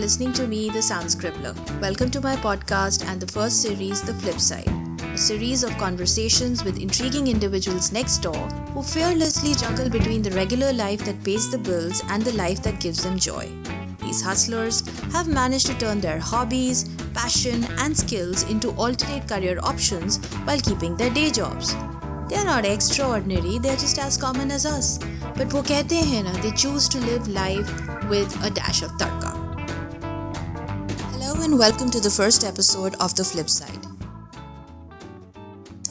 listening to me, the Sound Scribbler. Welcome to my podcast and the first series, The Flip Side, a series of conversations with intriguing individuals next door who fearlessly juggle between the regular life that pays the bills and the life that gives them joy. These hustlers have managed to turn their hobbies, passion, and skills into alternate career options while keeping their day jobs. They are not extraordinary, they are just as common as us. But वो कहते हैं ना, they choose to live life with a dash of tarka. And welcome to the first episode of The Flip Side.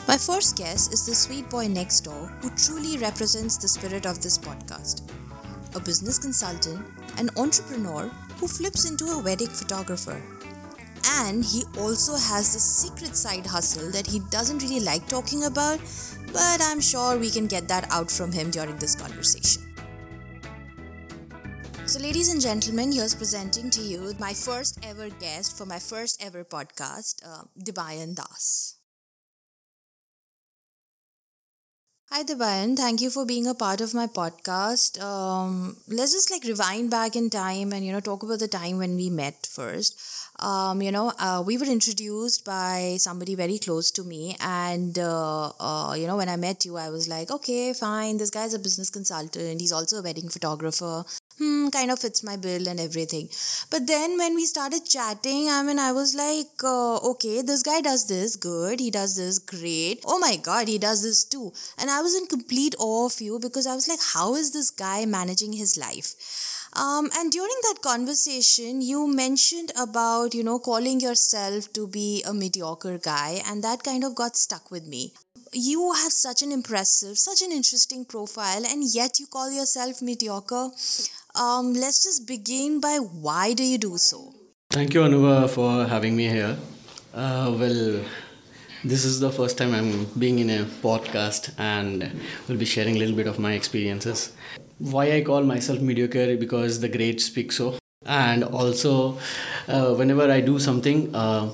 My first guest is the sweet boy next door who truly represents the spirit of this podcast. A business consultant, an entrepreneur who flips into a wedding photographer. And he also has this secret side hustle that he doesn't really like talking about, but I'm sure we can get that out from him during this conversation. So, ladies and gentlemen, here's presenting to you my first ever guest for my first ever podcast, uh, Dibayan Das. Hi, Dibayan. Thank you for being a part of my podcast. Um, let's just like rewind back in time and, you know, talk about the time when we met first. Um, you know, uh, we were introduced by somebody very close to me. And, uh, uh, you know, when I met you, I was like, okay, fine. This guy's a business consultant. He's also a wedding photographer hmm, kind of fits my bill and everything. But then when we started chatting, I mean, I was like, uh, okay, this guy does this good, he does this great. Oh my god, he does this too. And I was in complete awe of you because I was like, how is this guy managing his life? Um, and during that conversation, you mentioned about, you know, calling yourself to be a mediocre guy, and that kind of got stuck with me you have such an impressive, such an interesting profile, and yet you call yourself mediocre. Um, let's just begin by why do you do so? Thank you, Anuva, for having me here. Uh, well, this is the first time I'm being in a podcast and will be sharing a little bit of my experiences. Why I call myself mediocre because the greats speak so. And also, uh, whenever I do something, uh,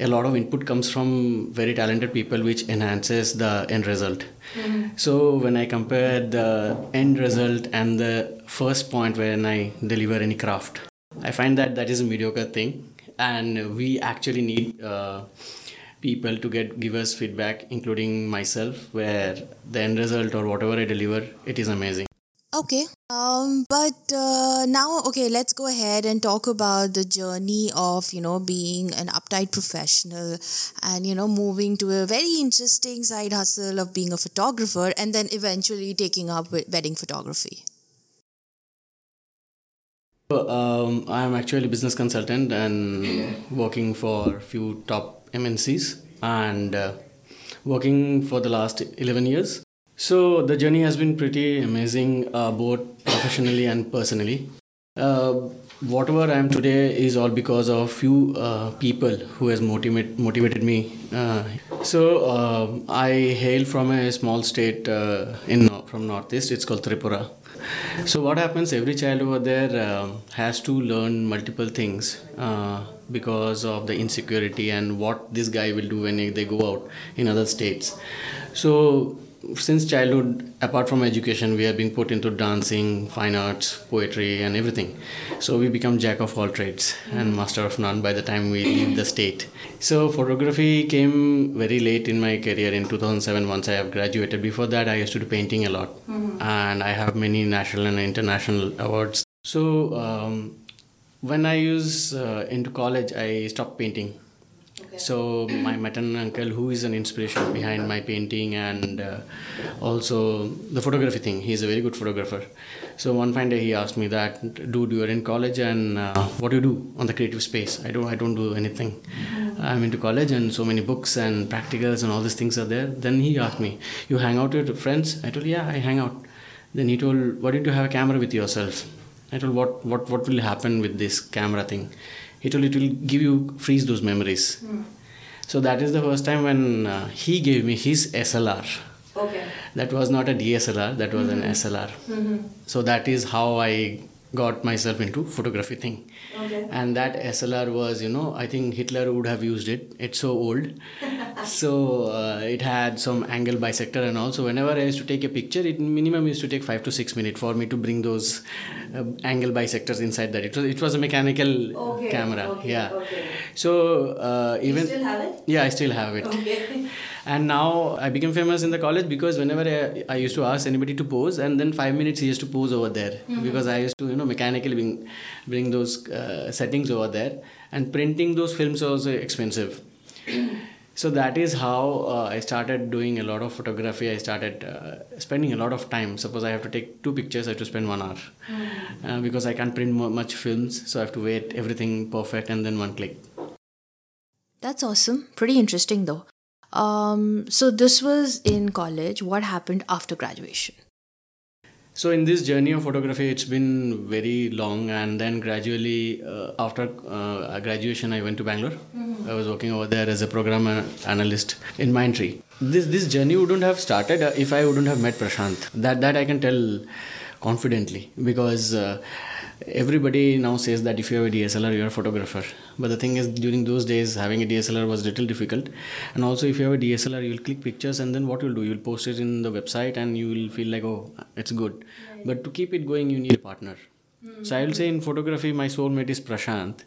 a lot of input comes from very talented people which enhances the end result mm-hmm. so when i compare the end result and the first point when i deliver any craft i find that that is a mediocre thing and we actually need uh, people to get give us feedback including myself where the end result or whatever i deliver it is amazing Okay. Um, but uh, now, okay, let's go ahead and talk about the journey of, you know, being an uptight professional and, you know, moving to a very interesting side hustle of being a photographer and then eventually taking up wedding photography. Um, I'm actually a business consultant and working for a few top MNCs and uh, working for the last 11 years. So the journey has been pretty amazing, uh, both professionally and personally. Uh, whatever I am today is all because of few uh, people who has motivate, motivated me. Uh, so uh, I hail from a small state uh, in from northeast. It's called Tripura. So what happens? Every child over there uh, has to learn multiple things uh, because of the insecurity and what this guy will do when they go out in other states. So since childhood apart from education we are being put into dancing fine arts poetry and everything. So we become jack of all trades and master of none by the time we leave the state. So photography came very late in my career. In 2007 once i have graduated before that i used to do painting a lot. Mm-hmm. and i have many national and international awards. So um, when i was uh, into college i stopped painting so my maternal uncle, who is an inspiration behind my painting and uh, also the photography thing, he's a very good photographer. So one fine day he asked me that, dude, you are in college and uh, what do you do on the creative space? I don't, I don't do anything. Mm-hmm. I'm into college and so many books and practicals and all these things are there. Then he asked me, you hang out with friends? I told, yeah, I hang out. Then he told, why don't you have a camera with yourself? I told, what, what, what will happen with this camera thing? He told it will give you freeze those memories. Mm. So that is the first time when uh, he gave me his SLR. Okay. That was not a DSLR. That was mm-hmm. an SLR. Mm-hmm. So that is how I got myself into photography thing. Okay. And that SLR was, you know, I think Hitler would have used it. It's so old. so uh, it had some angle bisector and also whenever I used to take a picture, it minimum used to take five to six minutes for me to bring those uh, angle bisectors inside that. It was it was a mechanical Okay, camera. okay, yeah. okay. So uh, even still have it? yeah, I still have it. Okay. And now I became famous in the college because whenever I, I used to ask anybody to pose, and then five minutes he used to pose over there because I used to you know mechanically bring bring those uh, settings over there, and printing those films was expensive. so that is how uh, I started doing a lot of photography. I started uh, spending a lot of time. Suppose I have to take two pictures, I have to spend one hour uh, because I can't print much films, so I have to wait everything perfect and then one click. That's awesome. Pretty interesting though. Um, so this was in college. What happened after graduation? So in this journey of photography, it's been very long, and then gradually uh, after uh, graduation, I went to Bangalore. I was working over there as a program analyst in Mindtree. This this journey wouldn't have started uh, if I wouldn't have met Prashant. That that I can tell confidently because. Uh, Everybody now says that if you have a DSLR, you're a photographer. But the thing is, during those days, having a DSLR was little difficult. And also, if you have a DSLR, you'll click pictures, and then what you'll do, you'll post it in the website, and you will feel like, oh, it's good. But to keep it going, you need a partner. Hmm. So I will say in photography, my soulmate is Prashant.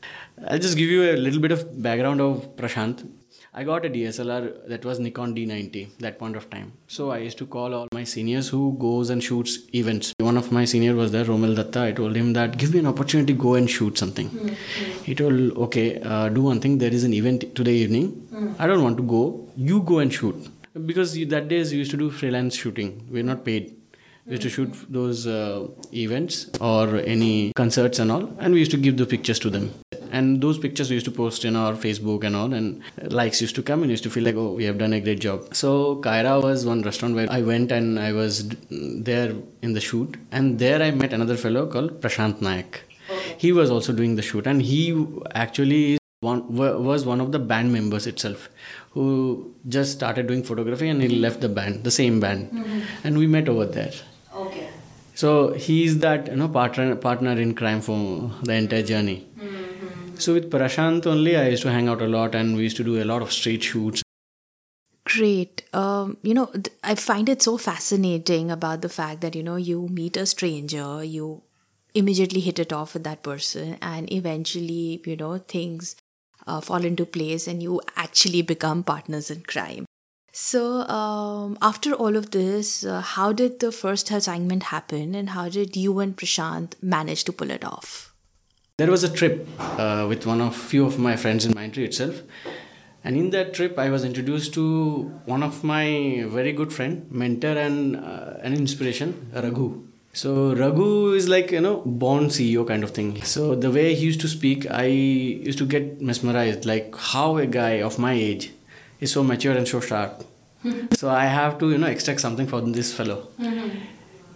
I'll just give you a little bit of background of Prashant. I got a DSLR that was Nikon D90 that point of time. So I used to call all my seniors who goes and shoots events. One of my senior was there, Romel Datta. I told him that give me an opportunity, go and shoot something. Hmm, hmm. He told, okay, uh, do one thing. There is an event today evening. Hmm. I don't want to go. You go and shoot because you, that days we used to do freelance shooting. We're not paid. We used to shoot those uh, events or any concerts and all, and we used to give the pictures to them. And those pictures we used to post in our Facebook and all, and likes used to come and used to feel like, oh, we have done a great job. So Kaira was one restaurant where I went and I was there in the shoot, and there I met another fellow called Prashant Nayak. He was also doing the shoot, and he actually is one was one of the band members itself who just started doing photography and he mm-hmm. left the band the same band. Mm-hmm. And we met over there. Okay. so he's that you know partner partner in crime for the entire journey mm. So with prashant only i used to hang out a lot and we used to do a lot of street shoots Great. Um, you know, I find it so fascinating about the fact that, you know, you meet a stranger, you immediately hit it off with that person, and eventually, you know, things uh, fall into place and you actually become partners in crime. So, um, after all of this, uh, how did the first assignment happen and how did you and Prashant manage to pull it off? There was a trip uh, with one of few of my friends in Mindtree itself, and in that trip, I was introduced to one of my very good friend, mentor, and uh, an inspiration, Raghu. So Raghu is like you know born CEO kind of thing. So the way he used to speak, I used to get mesmerized. Like how a guy of my age is so mature and so sharp. so I have to you know extract something from this fellow.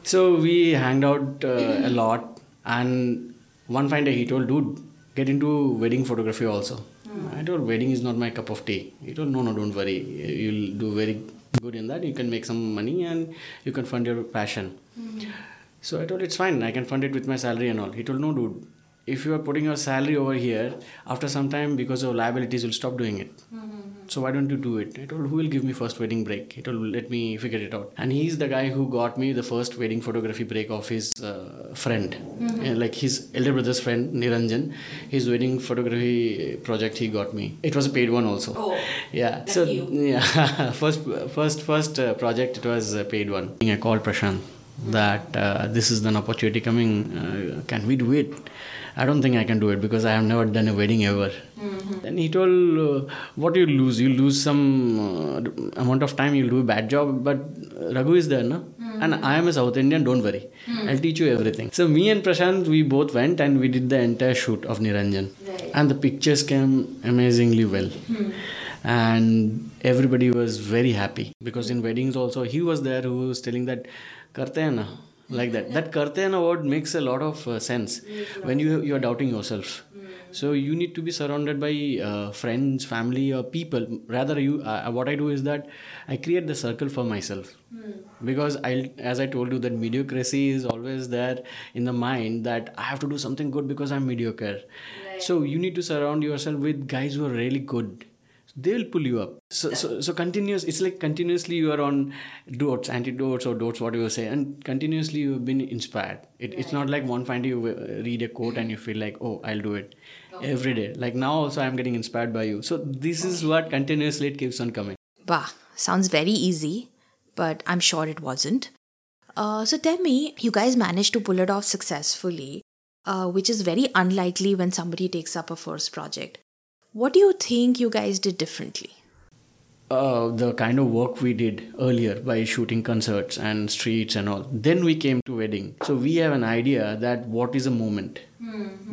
So we hanged out uh, a lot, and one fine day he told, "Dude, get into wedding photography also." Hmm. I told, "Wedding is not my cup of tea." He told, "No, no, don't worry. You'll do very good in that. You can make some money and you can fund your passion." Hmm. So I told, "It's fine. I can fund it with my salary and all." He told, "No, dude. If you are putting your salary over here, after some time, because of liabilities, you'll stop doing it." Hmm. So why don't you do it? I told, who will give me first wedding break? He told, let me figure it out. And he's the guy who got me the first wedding photography break of his uh, friend, Uh, like his elder brother's friend Niranjan. His wedding photography project he got me. It was a paid one also. Oh, yeah. So yeah, first first first uh, project it was a paid one. I called Prashant that uh, this is an opportunity coming. Uh, can we do it? I don't think I can do it because I have never done a wedding ever. Then he told, uh, "What you lose? You lose some uh, amount of time. You'll do a bad job, but Raghu is there, no? And I am a South Indian. Don't worry, I'll teach you everything." So me and Prashant, we both went and we did the entire shoot of Niranjan, Right. and the pictures came amazingly well. And everybody was very happy because in weddings also he was there who was telling that karte hai na like that. That karte hai na word makes a lot of uh, sense when you you are doubting yourself. So you need to be surrounded by uh, friends family or people. Rather you uh, what i do is that i create the circle for myself. Because i as i told you that mediocrity is always there in the mind that i have to do something good because i'm mediocre. So you need to surround yourself with guys who are really good they will pull you up. So, so so continuous it's like continuously you are on dots antidotes or dots whatever you say and continuously you've been inspired. It, it's not like one day you uh, read a quote and you feel like oh i'll do it every day. Like now also i'm getting inspired by you. So this is what continuously it keeps on coming. Bah, sounds very easy, but I'm sure it wasn't. Uh, so tell me, you guys managed to pull it off successfully, uh, which is very unlikely when somebody takes up a first project. What do you think you guys did differently? uh, the kind of work we did earlier by shooting concerts and streets and all. Then we came to wedding. So we have an idea that what is a moment.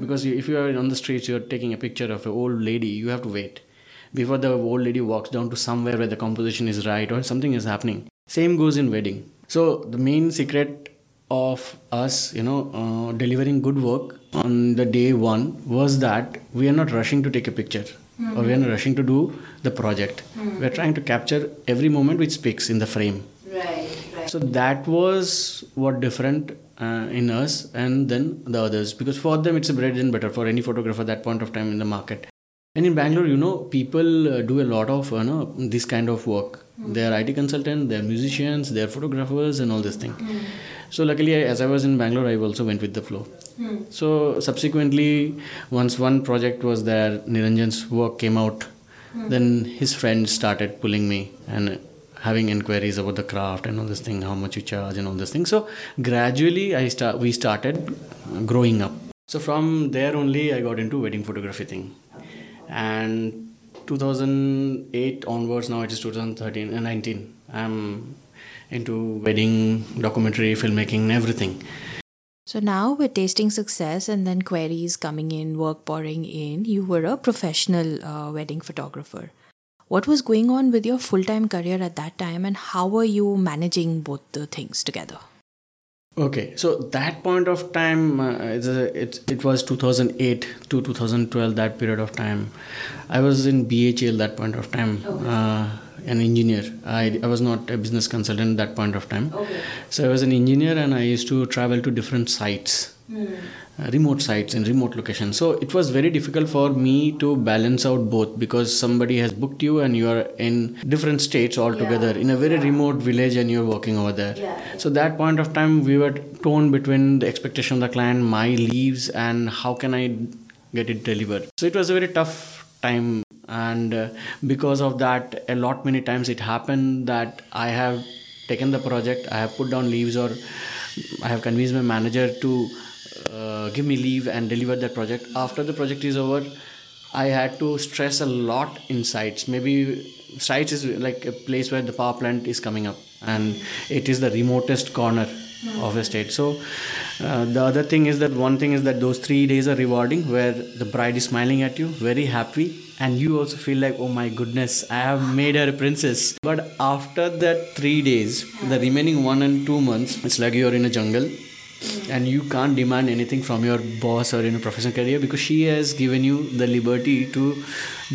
Because if you are on the streets you're taking a picture of an old lady you have to wait. Before the old lady walks down to somewhere where the composition is right or something is happening. Same goes in wedding. So the main secret of us you know uh, delivering good work on the day one was that we are not rushing to take a picture. Or we are not rushing to do the project. We are trying to capture every moment which speaks in the frame. Right, right. so that was what different uh, in us and then the others. Because for them it's a bread and butter for any photographer at that point of time in the market. And in bangalore you know people uh, do a lot of you know this kind of work. They are it consultants they are musicians they are photographers and all this thing so luckily I, as i was in bangalore i also went with the flow. Hmm. So subsequently once one project was there niranjan's work came out. Hmm. Then his friends started pulling me and having inquiries about the craft and all this thing how much you charge and all this thing. So gradually i start we started growing up. So from there only i got into wedding photography thing. And 2008 onwards now it is 2013 and uh, 19 i'm into wedding documentary filmmaking everything So now with tasting success and then queries coming in, work pouring in, you were a professional uh, wedding photographer. What was going on with your full time career at that time, and how were you managing both the things together? Okay, so that point of time, uh, it's a, it, it was 2008 to 2012, that period of time. I was in BHEL that point of time, uh, an engineer. I, I was not a business consultant at that point of time. Okay. So I was an engineer and I used to travel to different sites. Uh, remote sites in remote locations so it was very difficult for me to balance out both because somebody has booked you and you are in different states altogether in a very remote village and you're working over there Yeah. so that point of time we were torn between the expectation of the client my leaves and how can i get it delivered so it was a very tough time and uh, because of that a lot many times it happened that i have taken the project i have put down leaves or i have convinced my manager to uh, give me leave and deliver that project. After the project is over i had to stress a lot in sites. Maybe sites is like a place where the power plant is coming up and it is the remotest corner of a state. So uh, the other thing is that one thing is that those three days are rewarding where the bride is smiling at you very happy and you also feel like oh my goodness i have made her a princess. But after that three days the remaining one and two months it's like you're in a jungle. And you can't demand anything from your boss or in a professional career because she has given you the liberty to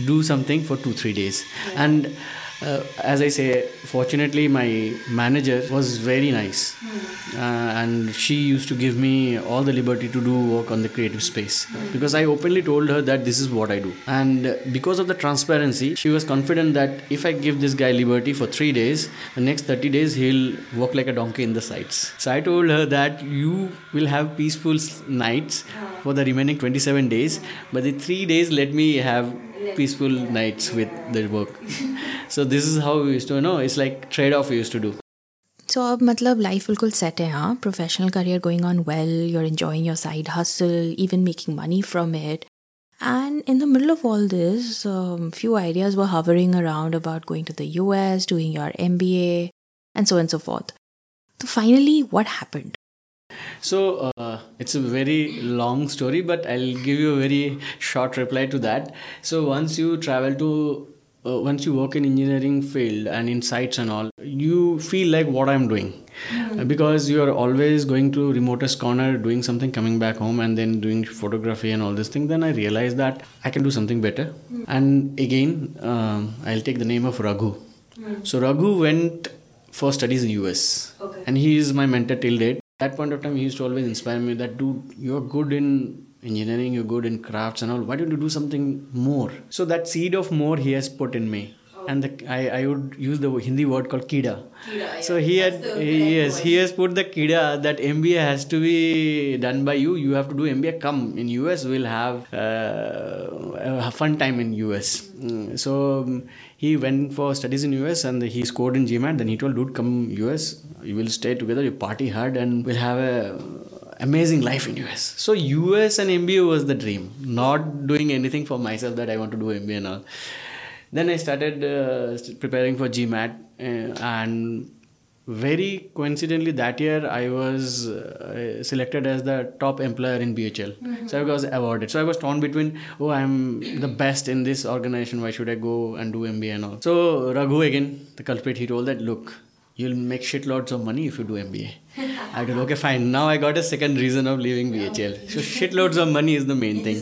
do something for two three days. And uh, as i say fortunately my manager was very nice. Uh, and she used to give me all the liberty to do work on the creative space. Because i openly told her that this is what i do. And because of the transparency she was confident that if i give this guy liberty for 3 days the next 30 days he'll work like a donkey in the sites so i told her that you will have peaceful nights for the remaining 27 days. But the 3 days let me have peaceful nights with the work so this is how we used to know it's like trade off we used to do So अब मतलब life बिल्कुल set है हाँ professional career going on well you are enjoying your side hustle even making money from it And in the middle of all this, um, few ideas were hovering around about going to the US, doing your MBA, and so on and so forth. So finally, what happened? So uh, it's a very long story, but I'll give you a very short reply to that. So once you travel to, uh, once you work in engineering field and in sites and all, you feel like what I'm doing, Uh, because you are always going to remotest corner, doing something, coming back home, and then doing photography and all this thing. Then I realized that I can do something better. And again, um, I'll take the name of Raghu. So Raghu went for studies in US, and he is my mentor till date. At that point of time, he used to always inspire me that dude, you're good in engineering, you're good in crafts and all. Why don't you do something more? So that seed of more he has put in me. And the, I, I would use the Hindi word called kida. So he had he, yes he has put the kida that MBA has to be done by you. You have to do MBA. Come in US, we'll have uh, a fun time in US. Mm, So um, he went for studies in US and he scored in GMAT. Then he told, dude, come US. You will stay together. You party hard and we'll have a amazing life in US. So US and MBA was the dream. Not doing anything for myself that I want to do MBA and all. Then I started uh, preparing for GMAT uh, and very coincidentally that year I was uh, selected as the top employer in BHEL. So I was awarded. So I was torn between oh I'm the best in this organization. Why should I go and do MBA and all? So Raghu again, the culprit, he told that look. You'll make shitloads of money if you do MBA. I told, okay, fine. Now I got a second reason of leaving BHEL. So shitloads of money is the main thing.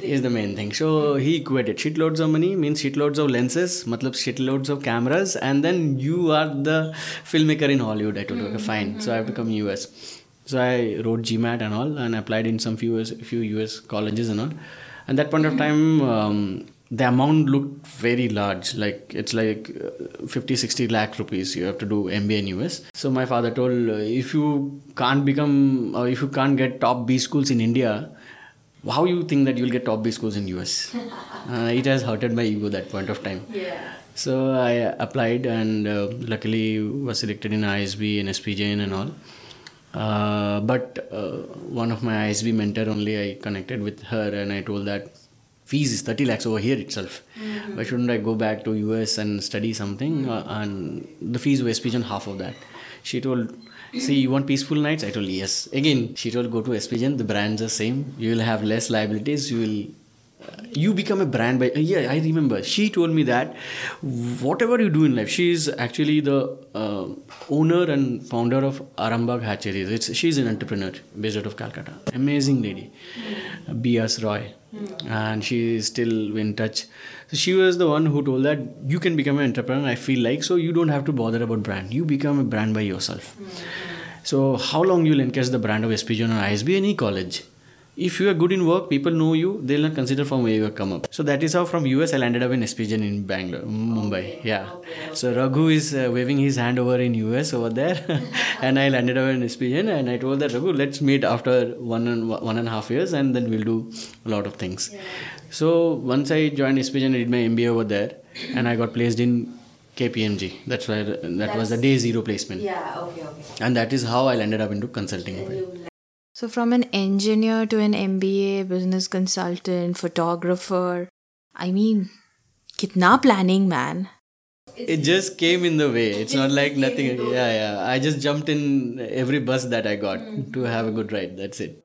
Is the main thing. So he equated shitloads of money means shitloads of lenses, matlab shitloads of cameras, and then you are the filmmaker in Hollywood. I told, okay, hmm, fine. So I hmm. have to come US. So I wrote GMAT and all, and applied in some few US, few US colleges and all. At that point of hmm. time, um, the amount looked very large like it's like uh, 50 60 lakh rupees you have to do mba in us so my father told uh, if you can't become or if you can't get top b schools in india how you think that you'll get top b schools in us uh, it has hurted my ego that point of time Yeah. so I applied and uh, luckily was selected in ISB and SP Jain and all. Uh, but uh, one of my ISB mentor only I connected with her and I told that fees is 30 lakhs over here itself. Why shouldn't I go back to US and study something? Uh, and the fees were SP Jain half of that. She told, see, you want peaceful nights? I told, yes. Again, she told, go to SP Jain. The brands are same. You will have less liabilities. You will you become a brand by uh, yeah i remember. She told me that whatever you do in life she is actually the uh, owner and founder of arambagh hatcheries. It's she's an entrepreneur based out of calcutta. Amazing lady. Bs roy. Hmm. And she is still in touch. So she was the one who told that you can become an entrepreneur i feel like so you don't have to bother about brand. You become a brand by yourself. Hmm. So how long you'll encash the brand of SP Jain or ISB any college? If you are good in work, people know you, they'll not consider from where you have come up. So that is how from US I landed up in SP Jain in Bangalore, Mumbai. Yeah. So Raghu is uh, waving his hand over in US over there, and I landed up in SP Jain, and I told that Raghu, let's meet after one and one and a half years, and then we'll do a lot of things. So once I joined SP Jain, I did my MBA over there, and I got placed in KPMG. That's where that was the day zero placement Yeah, okay, okay. and that is how I landed up into consulting. So, from an engineer to an MBA, business consultant, photographer, I mean, kitna planning, man. It just came in the way. It's not like nothing. Yeah, yeah. I just jumped in every bus that I got to have a good ride. That's it.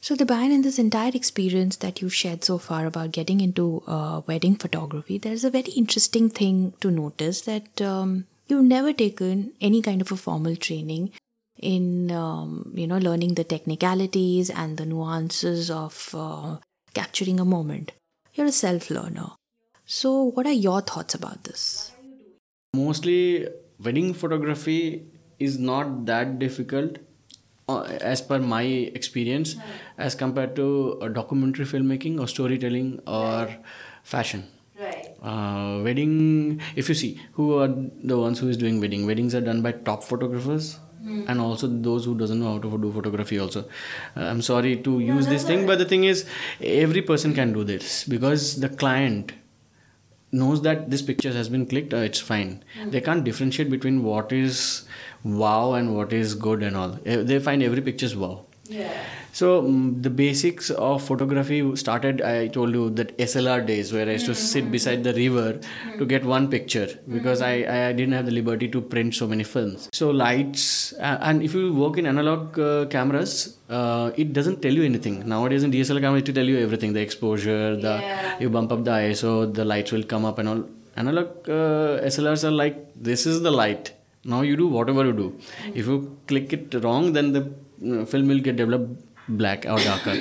So, Debayan, in this entire experience that you've shared so far about getting into uh, wedding photography, there's a very interesting thing to notice that um, you've never taken any kind of a formal training in, um, you know, learning the technicalities and the nuances of uh, capturing a moment. You're a self learner. So, what are your thoughts about this? Mostly, wedding photography is not that difficult uh, as per my experience as compared to uh, documentary filmmaking or storytelling or fashion. Right. uh, wedding if you see who are the ones who is doing wedding weddings are done by top photographers and also those who doesn't know how to do photography also. Uh, i'm sorry to use this thing but the thing is every person can do this because the client knows that this picture has been clicked uh, it's fine. They can't differentiate between what is wow and what is good and all. Eh, they find every picture is wow. Yeah. So mm, the basics of photography started. I told you that SLR days where I used to sit beside the river to get one picture because I, I didn't have the liberty to print so many films. So lights uh, and if you work in analog uh, cameras, uh, it doesn't tell you anything. Nowadays in DSLR camera, it tell you everything: the exposure, the you bump up the ISO, the lights will come up and all. Analog uh, SLRs are like this is the light. Now you do whatever you do. If you click it wrong, then the uh, film will get developed black or darker.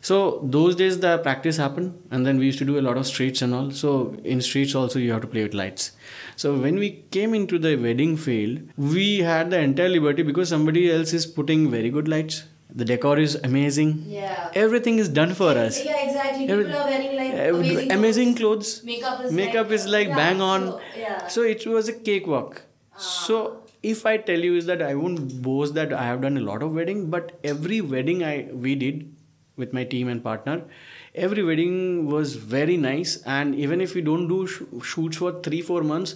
So those days the practice happened, and then we used to do a lot of streets and all. So in streets also you have to play with lights. So when we came into the wedding field, we had the entire liberty because somebody else is putting very good lights, the decor is amazing Yeah. everything is done for us Yeah, exactly. People Every- are wearing like uh, amazing, amazing clothes. clothes Makeup is makeup like, is like yeah, bang on so, yeah. so it was a cakewalk so if i tell you is that i won't boast that i have done a lot of wedding but every wedding i we did with my team and partner every wedding was very nice. And even if we don't do sh- shoots for 3 4 months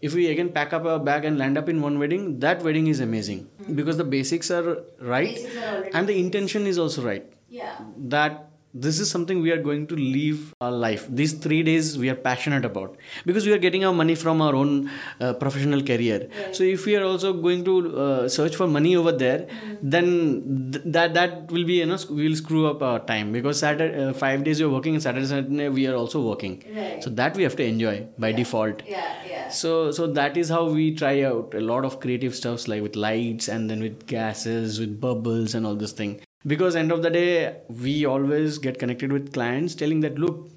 if we again pack up our bag and land up in one wedding that wedding is amazing. Mm-hmm. Because the basics are right Basics are and the intention is also right. Yeah. that this is something we are going to live our life. These three days we are passionate about. Because we are getting our money from our own uh, professional career. So if we are also going to uh, search for money over there then th- that that will be you know we will screw up our time. Because saturday uh, five days you're working and saturday sunday we are also working. Right. so that we have to enjoy by default. Yeah, yeah. so so that is how we try out a lot of creative stuffs like with lights and then with gases with bubbles and all this thing because end of the day we always get connected with clients telling that look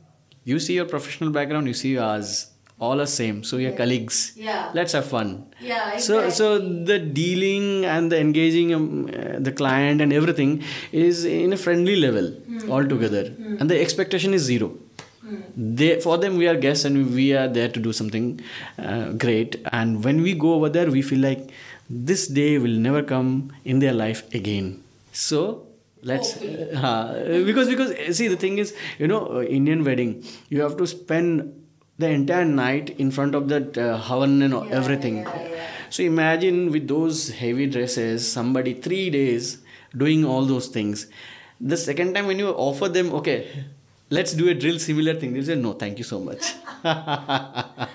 you see your professional background you see ours. All are same. So we are colleagues. Yeah. let's have fun. Yeah, so so the dealing and the engaging um, uh, the client and everything is in a friendly level altogether. And the expectation is zero. They for them we are guests and we are there to do something uh, great. And when we go over there we feel like this day will never come in their life again. So let's uh, because because uh, see the thing is you know uh, indian wedding you have to spend the entire night in front of that uh, havan and everything. so imagine with those heavy dresses somebody 3 days doing all those things. The second time when you offer them okay let's do a drill similar thing they say no thank you so much.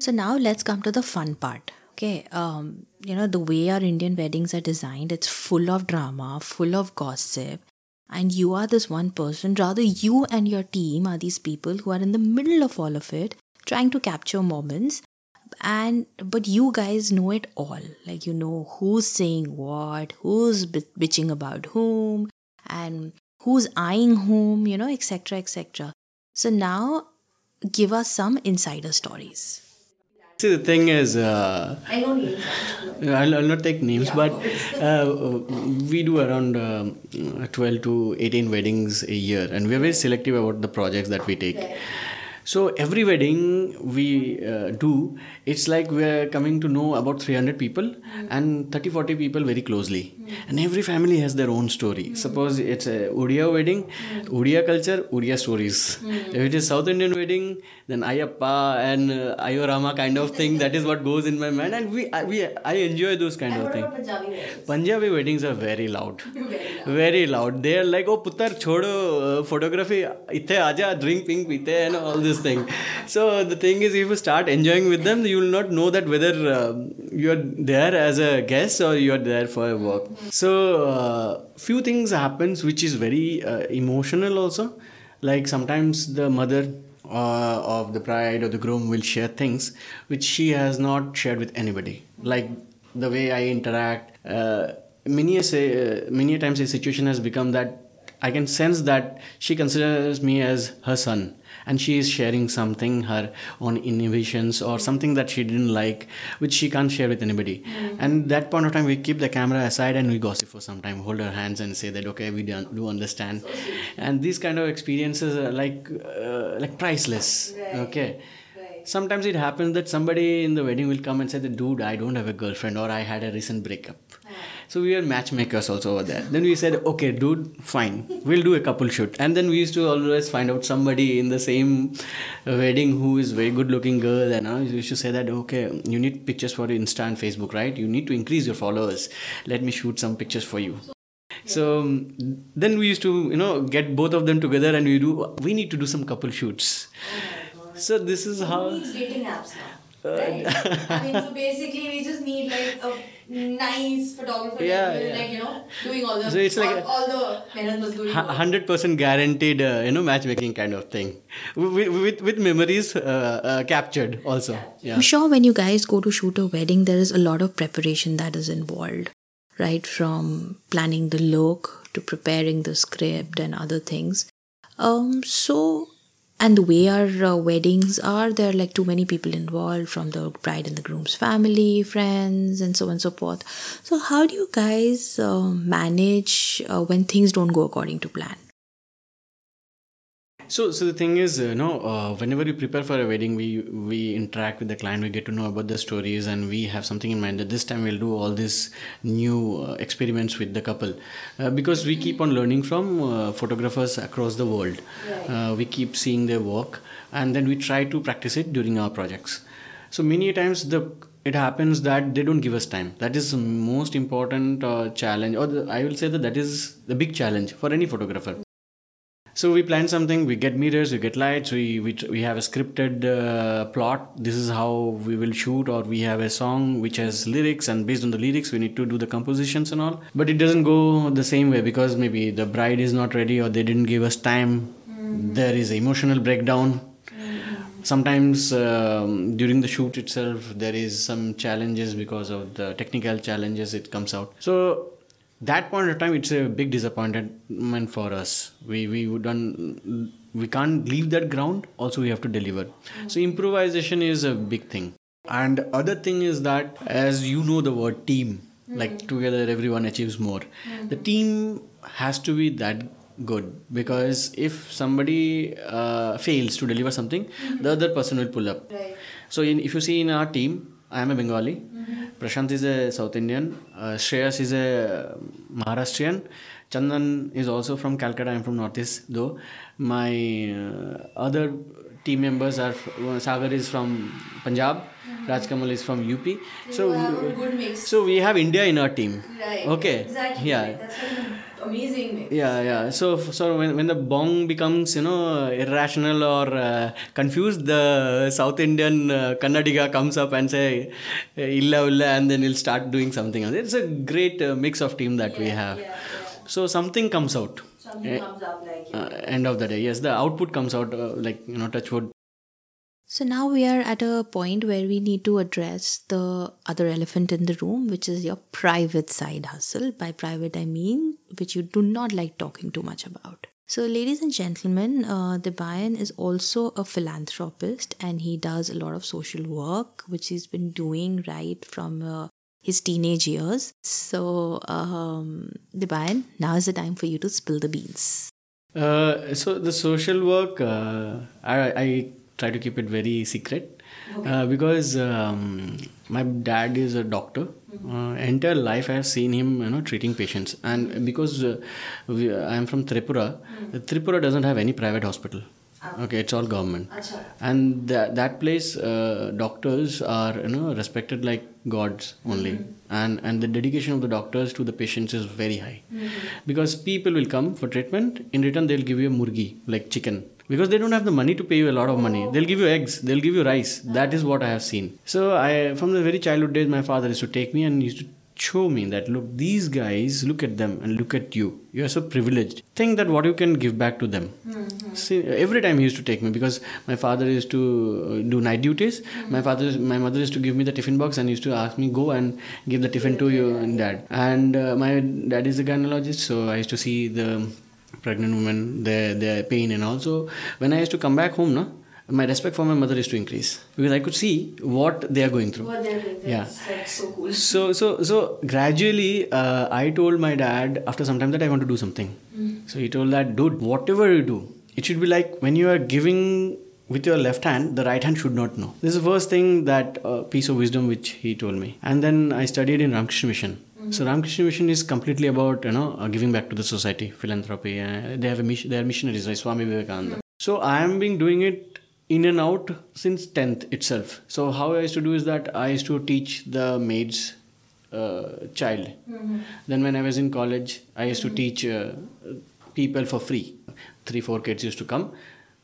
So now let's come to the fun part. Okay, um, you know the way our Indian weddings are designed, it's full of drama, full of gossip, and you are this one person. Rather, you and your team are these people who are in the middle of all of it, trying to capture moments. And but you guys know it all. Like you know who's saying what, who's bi- bitching about whom, and who's eyeing whom. You know, etc. etc. So now, give us some insider stories. See the thing is uh, I know names. I'll, I'll not take names, but uh, we do around um 12 to 18 weddings a year, and we're very selective about the projects that we take. So every wedding we uh, do, it's like we're coming to know about 300 people and 30 40 people very closely. And every family has their own story. Suppose it's a Odia wedding, Odia culture, Odia stories. If it is South Indian wedding, then Ayappa and uh, Ayorama kind of thing. That is what goes in my mind, and we I, we I enjoy those kind of things. Punjabi weddings are very loud. very loud. They are like, oh, putar, chodo, uh, photography, ite aja, drink pink, pite, and all this thing. So the thing is, if you start enjoying with them, you will not know that whether uh, you are there as a guest or you are there for a work. So uh, few things happens which is very uh, emotional also. Like sometimes the mother uh, of the bride or the groom will share things which she has not shared with anybody. Like the way I interact. Uh, many a say, uh, many a times a situation has become that I can sense that she considers me as her son, and she is sharing something her own innovations or something that she didn't like, which she can't share with anybody. And that point of time, we keep the camera aside and we gossip for some time, hold our hands and say that okay, we do, do understand. And these kind of experiences are like uh, like priceless. Okay sometimes it happens that somebody in the wedding will come and say that dude i don't have a girlfriend or i had a recent breakup so we were matchmakers also over there. Then we said okay dude fine. We'll do a couple shoot. And then we used to always find out somebody in the same wedding who is very good looking girl and uh, we used to say that okay you need pictures for your insta and facebook right? You need to increase your followers. Let me shoot some pictures for you. So um, then we used to you know get both of them together and we do we need to do some couple shoots. So this is how dating apps now. Right? I mean, so basically, we just need like a nice photographer, Yeah, like, yeah. like you know, doing all the So it's like all, a- all the mehnat mazdoori work. hundred percent guaranteed, uh, you know, matchmaking kind of thing, with with, with memories uh, uh, captured also. Yeah. I'm sure when you guys go to shoot a wedding, there is a lot of preparation that is involved, right? From planning the look to preparing the script and other things. Um, so and the way our uh, weddings are there are like too many people involved from the bride and the groom's family friends and so on and so forth. So how do you guys uh, manage uh, when things don't go according to plan So, so the thing is, you know, uh, whenever we prepare for a wedding, we we interact with the client, we get to know about the stories, and we have something in mind that this time we'll do all these new uh, experiments with the couple, uh, because we keep on learning from uh, photographers across the world. Uh, we keep seeing their work, and then we try to practice it during our projects. So many times the it happens that they don't give us time. That is the most important uh, challenge, or the, I will say that that is the big challenge for any photographer. So we plan something. We get mirrors, we get lights. We we, we have a scripted uh, plot. This is how we will shoot, or we have a song which has lyrics, and based on the lyrics, we need to do the compositions and all. But it doesn't go the same way because maybe the bride is not ready, or they didn't give us time. There is emotional breakdown. Sometimes um, during the shoot itself, there is some challenges because of the technical challenges. It comes out. So that point of time it's a big disappointment for us. We we would done we can't leave that ground. Also we have to deliver. So improvisation is a big thing. And other thing is that as you know the word team like hmm. together everyone achieves more. The hmm. team has to be that good because if somebody uh, fails to deliver something hmm. the other person will pull up. Right. so in, if you see in our team i am a bengali Prashant is a South Indian. Uh, Shreyas is a Maharashtrian. Chandan is also from Calcutta. I'm from Northeast, though. My uh, other team members are Sagar is from Punjab. Rajkamal is from UP. So, you have a good mix. so we have India in our team. Right. Okay. Exactly. Yeah. Right. That's an amazing mix. Yeah, yeah. So, so when, when the bong becomes, you know, irrational or uh, confused, the South Indian uh, Kannadiga comes up and say, illa ulla, and then he'll start doing something else. It's a great uh, mix of team that we have. yeah, yeah. So something comes out. Something Eh, comes up like Uh, end of the day, yes, the output comes out uh, like you know, touch wood. So now we are at a point where we need to address the other elephant in the room, which is your private side hustle. By private, I mean which you do not like talking too much about. So, ladies and gentlemen, uh, Debayan is also a philanthropist and he does a lot of social work, which he's been doing right from uh, his teenage years. So, um, Debayan, now is the time for you to spill the beans. Uh, so the social work, uh, I, I try to keep it very secret. Uh, because um, my dad is a doctor. Uh, entire life I have seen him, you know, treating patients, and because uh, we, I am from Tripura, Tripura doesn't have any private hospital. Okay, it's all government. Acha. and that that place uh, doctors are you know respected like gods only. And and the dedication of the doctors to the patients is very high. Because people will come for treatment. In return they'll give you a murgi like chicken because they don't have the money to pay you a lot of money. They'll give you eggs. They'll give you rice. That is what i have seen. So i from the very childhood days my father used to take me and used to show me that look these guys look at them and look at you. You are so privileged. Think that what you can give back to them. See, every time he used to take me because my father used to uh, do night duties. My father my mother used to give me the tiffin box and used to ask me go and give the tiffin to your dad. And uh, my dad is a gynecologist so i used to see the pregnant women their their pain and also when i used to come back home no my respect for my mother used to increase. Because i could see what they are going through. What they're doing. Yeah. That's, so cool. so so so gradually uh, i told my dad after some time that i want to do something. So he told that dude whatever you do it should be like when you are giving with your left hand the right hand should not know. This is the first thing that uh, piece of wisdom which he told me. And then i studied in ramakrishna mission so ramakrishna mission is completely about you know uh, giving back to the society philanthropy. Uh, they have a mission they are missionaries like swami vivekananda. So i am being doing it in and out since 10th itself. So how i used to do is that i used to teach the maids uh, child. Then when i was in college i used to teach uh, people for free. Three four kids used to come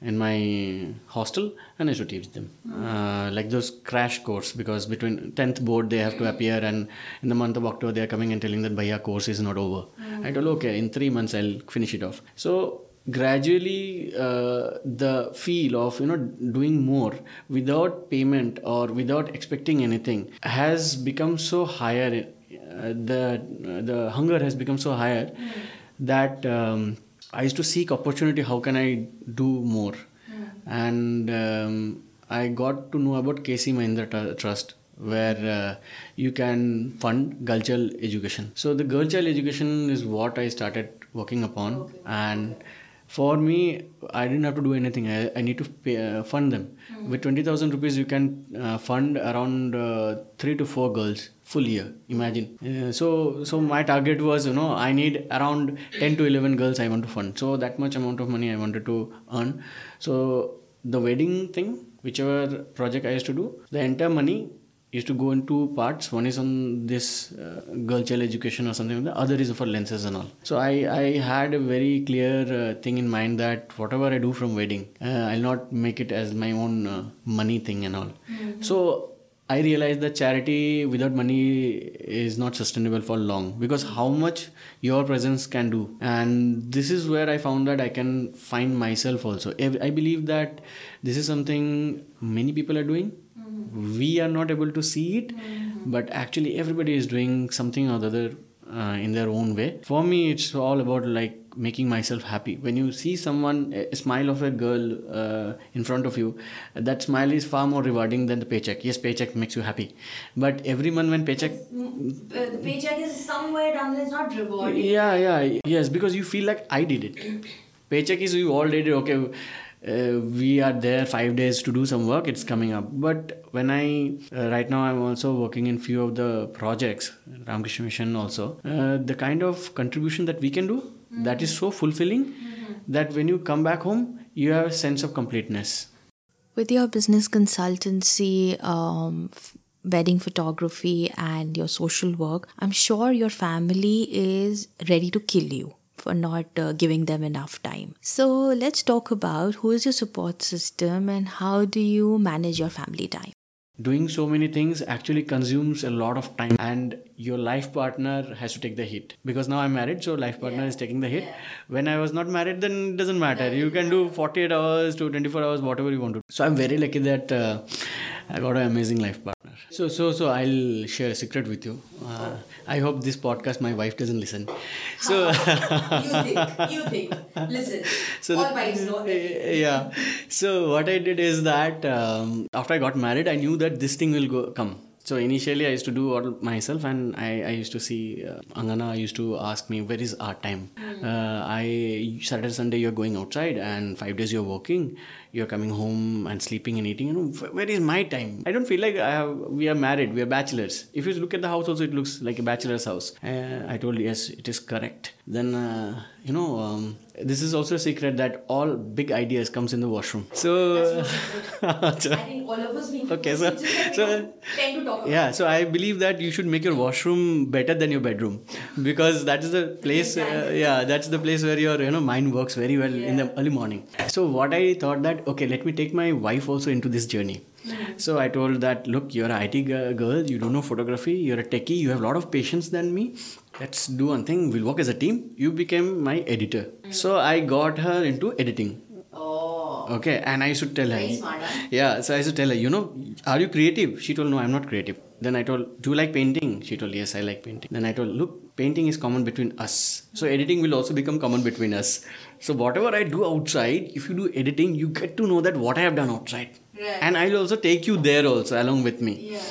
in my hostel and i used to teach them. Uh, like those crash course because between 10th board they have to appear and in the month of october they are coming and telling that bhaiya course is not over. I told okay in three months i'll finish it off. So gradually uh, the feel of you know doing more without payment or without expecting anything has become so higher uh, the the hunger has become so higher that um, i used to seek opportunity how can i do more? And um, I got to know about KC Mahindra Tr- Trust where uh, you can fund girl child education. So the girl child education is what I started working upon, and for me, I didn't have to do anything. I, I need to pay, uh, fund them. With twenty thousand rupees, you can uh, fund around uh, three to four girls full year. Imagine. Uh, so so my target was you know I need around ten to eleven girls I want to fund. So that much amount of money I wanted to earn. So the wedding thing, whichever project I used to do, the entire money used to go in two parts. One is on this uh, girl child education or something. The other is for lenses and all. So I, I had a very clear uh, thing in mind that whatever I do from wedding, uh, I'll not make it as my own uh, money thing and all. So I realized that charity without money is not sustainable for long because how much your presence can do, and this is where I found that I can find myself also. I believe that this is something many people are doing. We are not able to see it, but actually everybody is doing something or the other uh, in their own way. For me, it's all about like making myself happy. When you see someone, a smile of a girl uh, in front of you, that smile is far more rewarding than the paycheck. Yes, paycheck makes you happy, but every month when paycheck, uh, the paycheck is somewhere down there. It's not rewarding. yeah, yeah, yes, because you feel like I did it. Paycheck is you all did it. Okay. Uh, we are there five days to do some work. It's coming up. But when i uh, right now i'm also working in few of the projects ramakrishna mission also. Uh, the kind of contribution that we can do that is so fulfilling that when you come back home you have a sense of completeness. With your business consultancy, um, f- wedding photography, and your social work, I'm sure your family is ready to kill you for not uh, giving them enough time. So, let's talk about who is your support system and how do you manage your family time. doing so many things actually consumes a lot of time and your life partner has to take the hit. Because now i'm married so life partner is taking the hit. When i was not married then it doesn't matter. You can do 48 hours to 24 hours whatever you want to do. So i'm very lucky that uh, i got an amazing life partner so so so i'll share a secret with you uh, i hope this podcast my wife doesn't listen so you think? You think? Listen. so all the- wives know yeah so what i did is that um, after i got married i knew that this thing will go come so initially i used to do all myself and i, I used to see uh, angana used to ask me where is our time? Uh, i saturday sunday you're going outside and five days you're working. You're coming home and sleeping and eating. You know where is my time? I don't feel like i have we are married we are bachelors. If you look at the house also it looks like a bachelor's house. Uh, i told yes it is correct then uh, you know um, this is also a secret that all big ideas comes in the washroom. So I think all of us being Okay, so- so- tend to talk about yeah so i believe that you should make your washroom better than your bedroom. Because that is the place uh, yeah that's the place where your you know mind works very well in the early morning. So what i thought that okay let me take my wife also into this journey. So i told that look you're an it g- girl you don't know photography you're a techie you have a lot of patience than me let's do one thing. We'll work as a team. You became my editor. Mm. So i got her into editing. Oh. okay and i used to tell Very her smart, huh? yeah so i used to tell her you know are you creative? She told no i'm not creative. Then i told do you like painting? She told yes i like painting. Then i told look painting is common between us. So mm. editing will also become common between us. So whatever i do outside if you do editing you get to know that what i have done outside Right. and i'll also take you there also along with me. Yeah.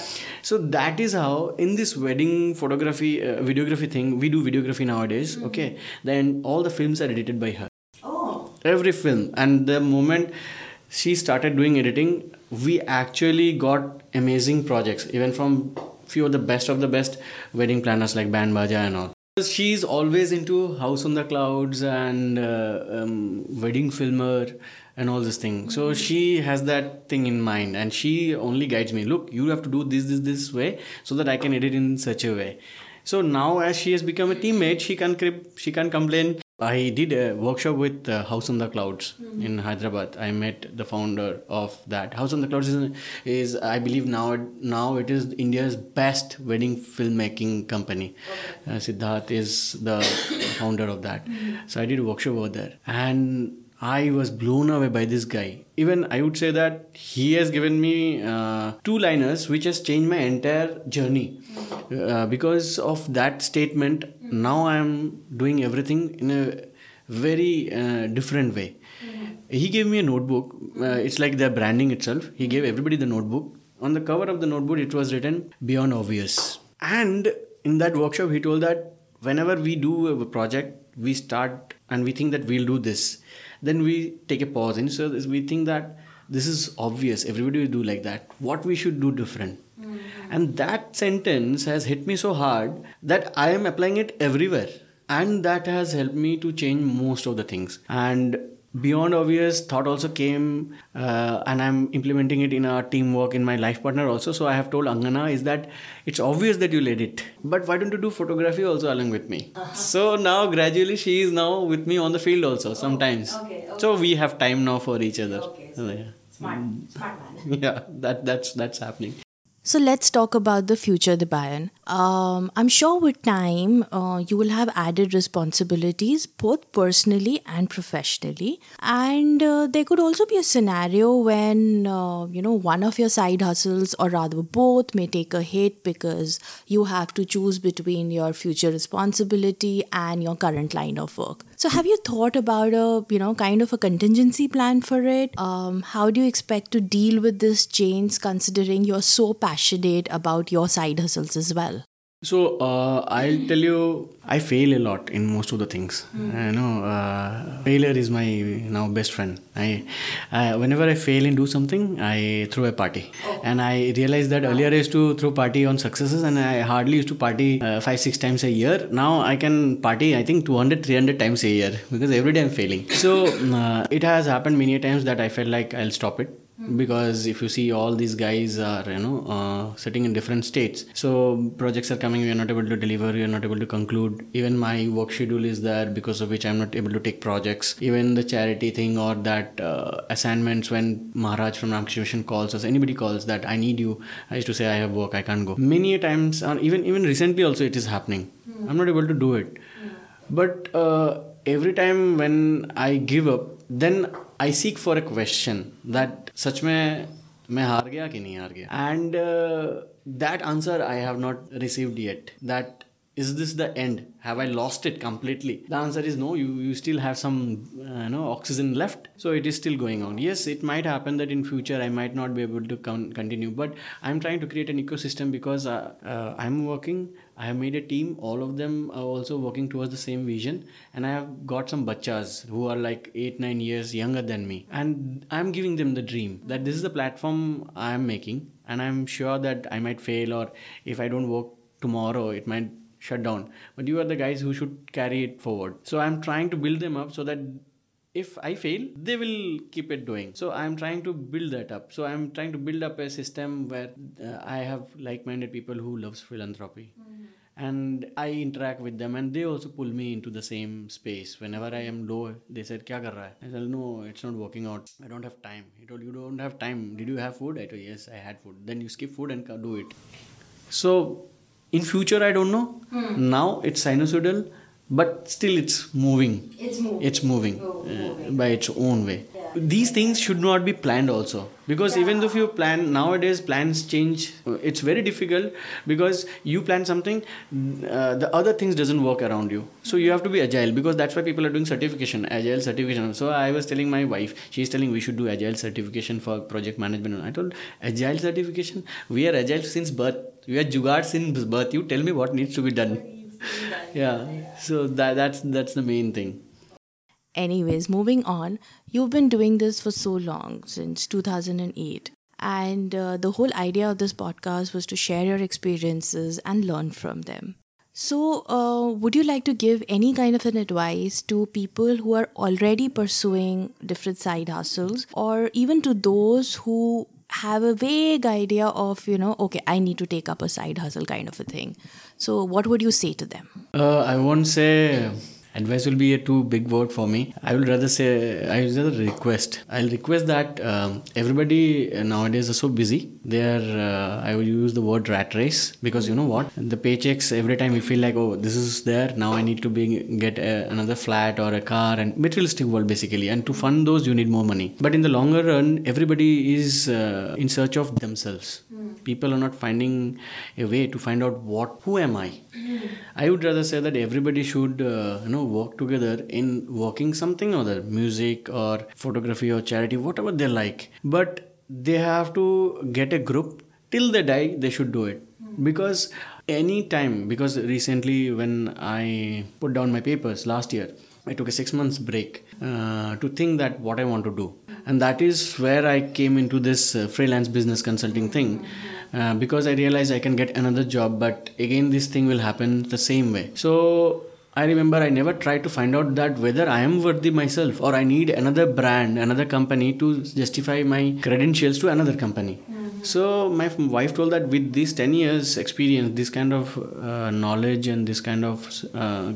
so that is how in this wedding photography uh, videography thing we do videography nowadays okay? Then all the films are edited by her. Oh. every film. And the moment she started doing editing we actually got amazing projects even from few of the best of the best wedding planners like band baja and all. Because she's always into house on the clouds and uh, um, wedding filmer and all this thing so she has that thing in mind and she only guides me. Look you have to do this this this way so that i can edit in such a way. So now as she has become a teammate she can crib- she can complain. I did a workshop with uh, House on the Clouds in Hyderabad. I met the founder of that. House on the Clouds is, is I believe now now it is India's best wedding filmmaking company. Uh, Siddharth is the founder of that. So I did a workshop over there, and I was blown away by this guy. Even I would say that he has given me uh, two liners which has changed my entire journey. Uh, because of that statement, now I am doing everything in a very uh, different way. he gave me a notebook. Uh, it's like their branding itself. He gave everybody the notebook. On the cover of the notebook, it was written "Beyond Obvious." And in that workshop, he told that whenever we do a project, we start and we think that we'll do this. Then we take a pause and so we think that this is obvious. Everybody will do like that. What we should do different. Mm-hmm. And that sentence has hit me so hard that I am applying it everywhere. And that has helped me to change most of the things. And beyond obvious thought also came uh, and i'm implementing it in our teamwork in my life partner also. So i have told angana is that it's obvious that you led it. But why don't you do photography also along with me? Uh-huh. so now gradually she is now with me on the field also sometimes. okay, okay. so we have time now for each other. Okay, so yeah. smart smart man. Yeah that that's that's happening so let's talk about the future, Debayan. Um, I'm sure with time uh, you will have added responsibilities both personally and professionally, and uh, there could also be a scenario when uh, you know one of your side hustles, or rather both, may take a hit because you have to choose between your future responsibility and your current line of work. So have you thought about a you know kind of a contingency plan for it? Um, how do you expect to deal with this change, considering you're so passionate? about your side hustles as well? So uh, I'll tell you, I fail a lot in most of the things. Mm. I know uh, failure is my now best friend. I, uh, whenever I fail in do something, I throw a party, oh. and I realized that earlier I used to throw party on successes, and I hardly used to party uh, five six times a year. Now I can party I think 200 300 times a year because every day I'm failing. So uh, it has happened many times that I felt like I'll stop it because if you see all these guys are you know uh, sitting in different states. So projects are coming we are not able to deliver we are not able to conclude. Even my work schedule is there because of which i'm not able to take projects. Even the charity thing or that uh, assignments when maharaj from Ramakrishna calls us anybody calls that i need you. I used to say i have work i can't go. Many times even even recently also it is happening. Mm. i'm not able to do it. Mm. but uh, every time when i give up then I seek for a question that सच में मैं हार गया कि नहीं हार गया and that answer I have not received yet that is this the end have i lost it completely the answer is no you, you still have some uh, no oxygen left so it is still going on yes it might happen that in future i might not be able to con- continue but i'm trying to create an ecosystem because uh, uh, i'm working I have made a team. All of them are also working towards the same vision, and I have got some bachas who are like eight, nine years younger than me, and I'm giving them the dream that this is the platform I am making, and I'm sure that I might fail, or if I don't work tomorrow, it might shut down. But you are the guys who should carry it forward. So I'm trying to build them up so that if I fail, they will keep it doing. So I'm trying to build that up. So I'm trying to build up a system where uh, I have like-minded people who loves philanthropy. Mm-hmm. And I interact with them, and they also pull me into the same space. Whenever I am low, they said, "Kya kar raha hai?" I said, "No, it's not working out. I don't have time." He told, "You don't have time. Did you have food?" I told, "Yes, I had food." Then you skip food and do it. So in future, I don't know. Hmm. Now it's sinusoidal but still it's moving. It's moving. It's moving, oh, uh, by its own way. Yeah. these things should not be planned also. Because yeah. even if you plan nowadays plans change it's very difficult because you plan something uh, the other things doesn't work around you. So you have to be agile because that's why people are doing certification agile certification. So i was telling my wife she's telling we should do agile certification for project management. And i told agile certification? We are agile since birth. We are jugaad since birth. You tell me what needs to be done yeah. So that that's that's the main thing. Anyways moving on you've been doing this for so long since 2008 and uh, the whole idea of this podcast was to share your experiences and learn from them. So uh, would you like to give any kind of an advice to people who are already pursuing different side hustles or even to those who have a vague idea of you know okay i need to take up a side hustle kind of a thing so what would you say to them? Uh, i won't say advice will be a too big word for me. I will rather say i will rather request. I'll request that um, everybody nowadays are so busy. They are uh, i will use the word rat race because you know what? The paychecks every time we feel like oh this is there now i need to be get a, another flat or a car and materialistic world basically. And to fund those you need more money. But in the longer run everybody is uh, in search of themselves people are not finding a way to find out what who am I. I would rather say that everybody should uh, you know work together in working something or other, music or photography or charity, whatever they like. But they have to get a group till they die. They should do it because any time because recently when I put down my papers last year I took a six months break uh, to think that what I want to do, and that is where I came into this uh, freelance business consulting thing. Uh, because I realized I can get another job, but again, this thing will happen the same way. So I remember I never tried to find out that whether I am worthy myself or I need another brand, another company to justify my credentials to another company. So my wife told that with these 10 years experience, this kind of uh, knowledge and this kind of uh, uh,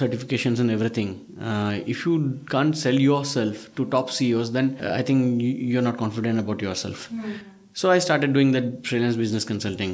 certifications and everything, uh, if you can't sell yourself to top CEOs, then uh, I think you- you're not confident about yourself. So I started doing that freelance business consulting,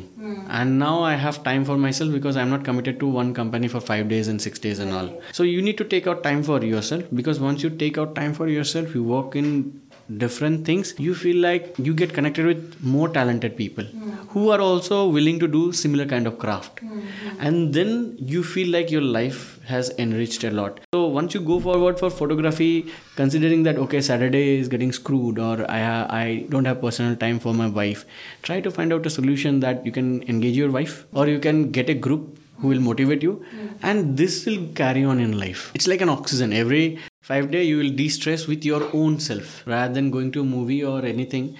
and now I have time for myself because I'm not committed to one company for five days and six days and all. So you need to take out time for yourself because once you take out time for yourself, you work in different things. You feel like you get connected with more talented people who are also willing to do similar kind of craft, mm-hmm. and then you feel like your life has enriched a lot. So once you go forward for photography, considering that okay Saturday is getting screwed or I ha- I don't have personal time for my wife, try to find out a solution that you can engage your wife or you can get a group who will motivate you. Mm-hmm. And this will carry on in life. It's like an oxygen. Every five day you will de-stress with your own self rather than going to a movie or anything.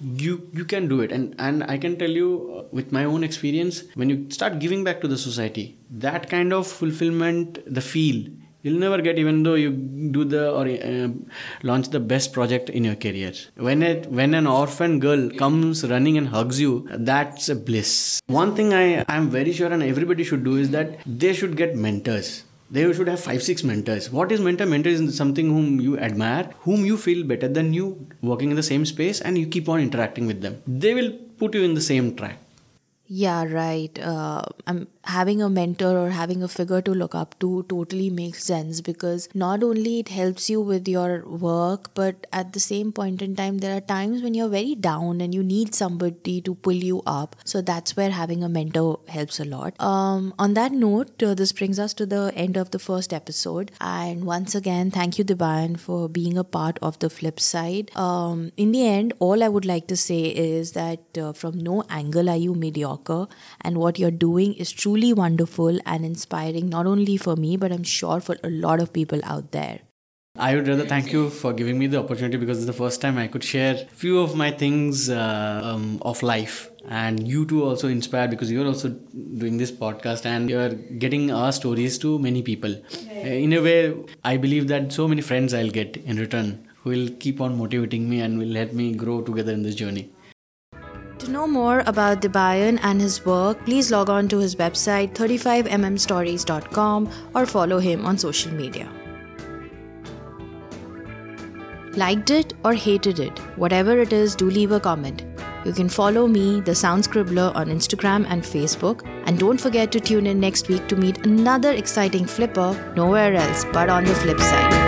You you can do it. And and i can tell you uh, with my own experience when you start giving back to the society that kind of fulfillment the feel you'll never get even though you do the or uh, launch the best project in your career. When it when an orphan girl comes running and hugs you that's a bliss. One thing i i'm very sure and everybody should do is that they should get mentors they should have five six mentors. What is mentor? Mentor is something whom you admire whom you feel better than you working in the same space and you keep on interacting with them. They will put you in the same track. Yeah, right. Uh, I'm having a mentor or having a figure to look up to totally makes sense because not only it helps you with your work, but at the same point in time, there are times when you're very down and you need somebody to pull you up. So that's where having a mentor helps a lot. Um, on that note, uh, this brings us to the end of the first episode. And once again, thank you, Dibayan, for being a part of the flip side. Um, in the end, all I would like to say is that uh, from no angle are you mediocre, and what you're doing is truly wonderful and inspiring, not only for me, but I'm sure for a lot of people out there. I would rather thank you for giving me the opportunity because it's the first time I could share few of my things uh, um, of life, and you too also inspired because you're also doing this podcast and you're getting our stories to many people. Uh, In a way, I believe that so many friends I'll get in return who will keep on motivating me and will help me grow together in this journey. To know more about Dibayan and his work, please log on to his website 35mmstories.com or follow him on social media. Liked it or hated it, whatever it is, do leave a comment. You can follow me, The Sound Scribbler, on Instagram and Facebook. And don't forget to tune in next week to meet another exciting flipper nowhere else but on the flip side.